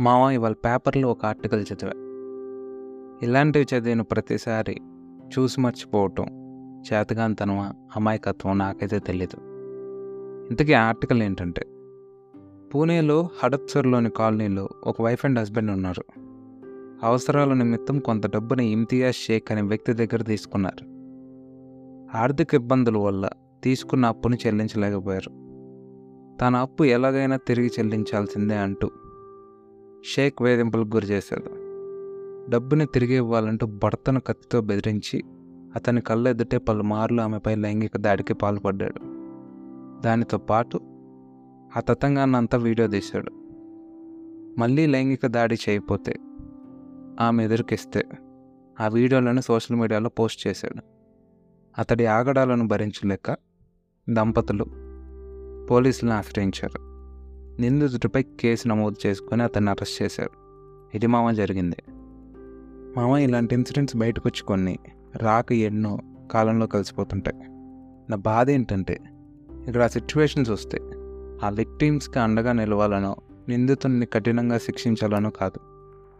మావ ఇవాళ పేపర్లో ఒక ఆర్టికల్ చదివా. ఇలాంటివి చదివిన ప్రతిసారి చూసి మర్చిపోవటం చేతగాంతనమా అమాయకత్వం నాకైతే తెలియదు ఇంతకీ ఆర్టికల్ ఏంటంటే పూణేలో హడప్సర్లోని కాలనీలో ఒక వైఫ్ అండ్ హస్బెండ్ ఉన్నారు. అవసరాల నిమిత్తం కొంత డబ్బుని ఇమ్తియాజ్ షేక్ అనే వ్యక్తి దగ్గర తీసుకున్నారు. ఆర్థిక ఇబ్బందుల వల్ల తీసుకున్న అప్పుని చెల్లించలేకపోయారు. తన అప్పు ఎలాగైనా తిరిగి చెల్లించాల్సిందే అంటూ షేక్ వేధింపులకు గురి చేశాడు. డబ్బుని తిరిగి ఇవ్వాలంటూ భర్తను కత్తితో బెదిరించి అతని కళ్ళెదుటే పలుమార్లు ఆమెపై లైంగిక దాడికి పాల్పడ్డాడు. దానితో పాటు ఆ తతంగాన్నంతా వీడియో తీశాడు. మళ్ళీ లైంగిక దాడి చేయకపోతే ఆమె ఎదురుకిస్తే ఆ వీడియోలను సోషల్ మీడియాలో పోస్ట్ చేశాడు. అతడి ఆగడాలను భరించలేక దంపతులు పోలీసులను ఆశ్రయించారు. నిందితుడిపై కేసు నమోదు చేసుకొని అతన్ని అరెస్ట్ చేశారు. ఇది మామ జరిగింది. మామ ఇలాంటి ఇన్సిడెంట్స్ బయటకు వచ్చి కొన్ని రాక ఎన్నో కాలంలో కలిసిపోతుంటాయి. నా బాధ ఏంటంటే ఇక్కడ ఆ సిచ్యువేషన్స్ వస్తే ఆ విక్టీమ్స్కి అండగా నిలవాలనో నిందితుడిని కఠినంగా శిక్షించాలనో కాదు.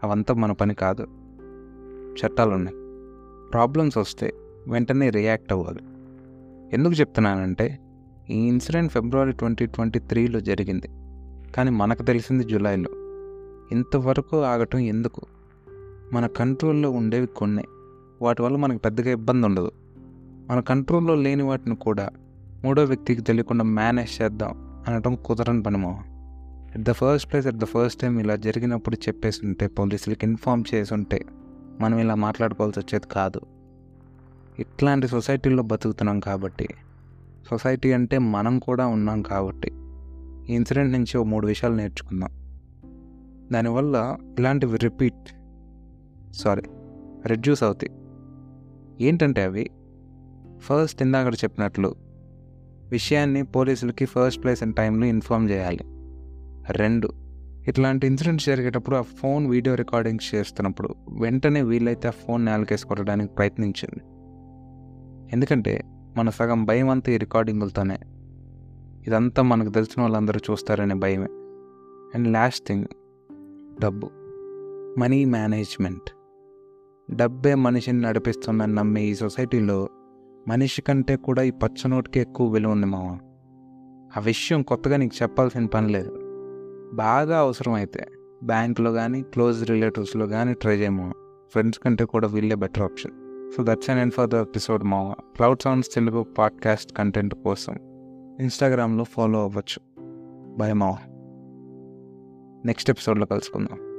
అవంతా మన పని కాదు. చట్టాలు ఉన్నాయి ప్రాబ్లమ్స్ వస్తే వెంటనే రియాక్ట్ అవ్వాలి. ఎందుకు చెప్తున్నానంటే ఈ ఇన్సిడెంట్ ఫిబ్రవరి ట్వంటీ ట్వంటీ త్రీలో జరిగింది. కానీ మనకు తెలిసింది జూలైలో. ఇంతవరకు ఆగటం ఎందుకు? మన కంట్రోల్లో ఉండేవి కొన్ని. వాటి వల్ల మనకు పెద్దగా ఇబ్బంది ఉండదు. మన కంట్రోల్లో లేని వాటిని కూడా మూడో వ్యక్తికి తెలియకుండా మేనేజ్ చేద్దాం అనటం కుదరని పనిమో at the first place at the first time ఇలా జరిగినప్పుడు చెప్పేసి ఉంటే పోలీసులకి ఇన్ఫామ్ చేసి ఉంటే మనం ఇలా మాట్లాడుకోవాల్సి వచ్చేది కాదు. ఇట్లాంటి సొసైటీలో బతుకుతున్నాం కాబట్టి సొసైటీ అంటే మనం కూడా ఉన్నాం కాబట్టి ఈ ఇన్సిడెంట్ నుంచి ఓ మూడు విషయాలు నేర్చుకుందాం. దానివల్ల ఇలాంటివి రిపీట్ సారీ రెడ్యూస్ అవుతాయి. ఏంటంటే అవి ఫస్ట్ ఇందాక చెప్పినట్లు విషయాన్ని పోలీసులకి ఫస్ట్ ప్లేస్ అండ్ టైంలో ఇన్ఫామ్ చేయాలి. రెండు ఇట్లాంటి ఇన్సిడెంట్స్ జరిగేటప్పుడు ఆ ఫోన్ వీడియో రికార్డింగ్స్ చేస్తున్నప్పుడు వెంటనే వీలైతే ఆ ఫోన్ నేలకేసి కొట్టడానికి ప్రయత్నించింది. ఎందుకంటే మన సగం భయం అంతా ఈ రికార్డింగులతోనే. ఇదంతా మనకు తెలిసిన వాళ్ళందరూ చూస్తారనే భయమే. అండ్ లాస్ట్ థింగ్ డబ్బు. Money management. డబ్బే మనిషిని నడిపిస్తుందని నమ్మే ఈ సొసైటీలో మనిషి కంటే కూడా ఈ పచ్చ నోటుకి ఎక్కువ విలువ ఉంది మామ ఆ విషయం కొత్తగా నీకు చెప్పాల్సిన పని లేదు. బాగా అవసరమైతే బ్యాంక్లో కానీ క్లోజ్ రిలేటివ్స్లో కానీ ట్రై చేయము ఫ్రెండ్స్ కంటే కూడా వీళ్ళే better option. So that's an end for the episode మామ cloud sounds Telugu podcast content కోసం. ఇన్స్టాగ్రామ్లో ఫాలో అవ్వచ్చు. భయమా నెక్స్ట్ ఎపిసోడ్లో కలుసుకుందాం.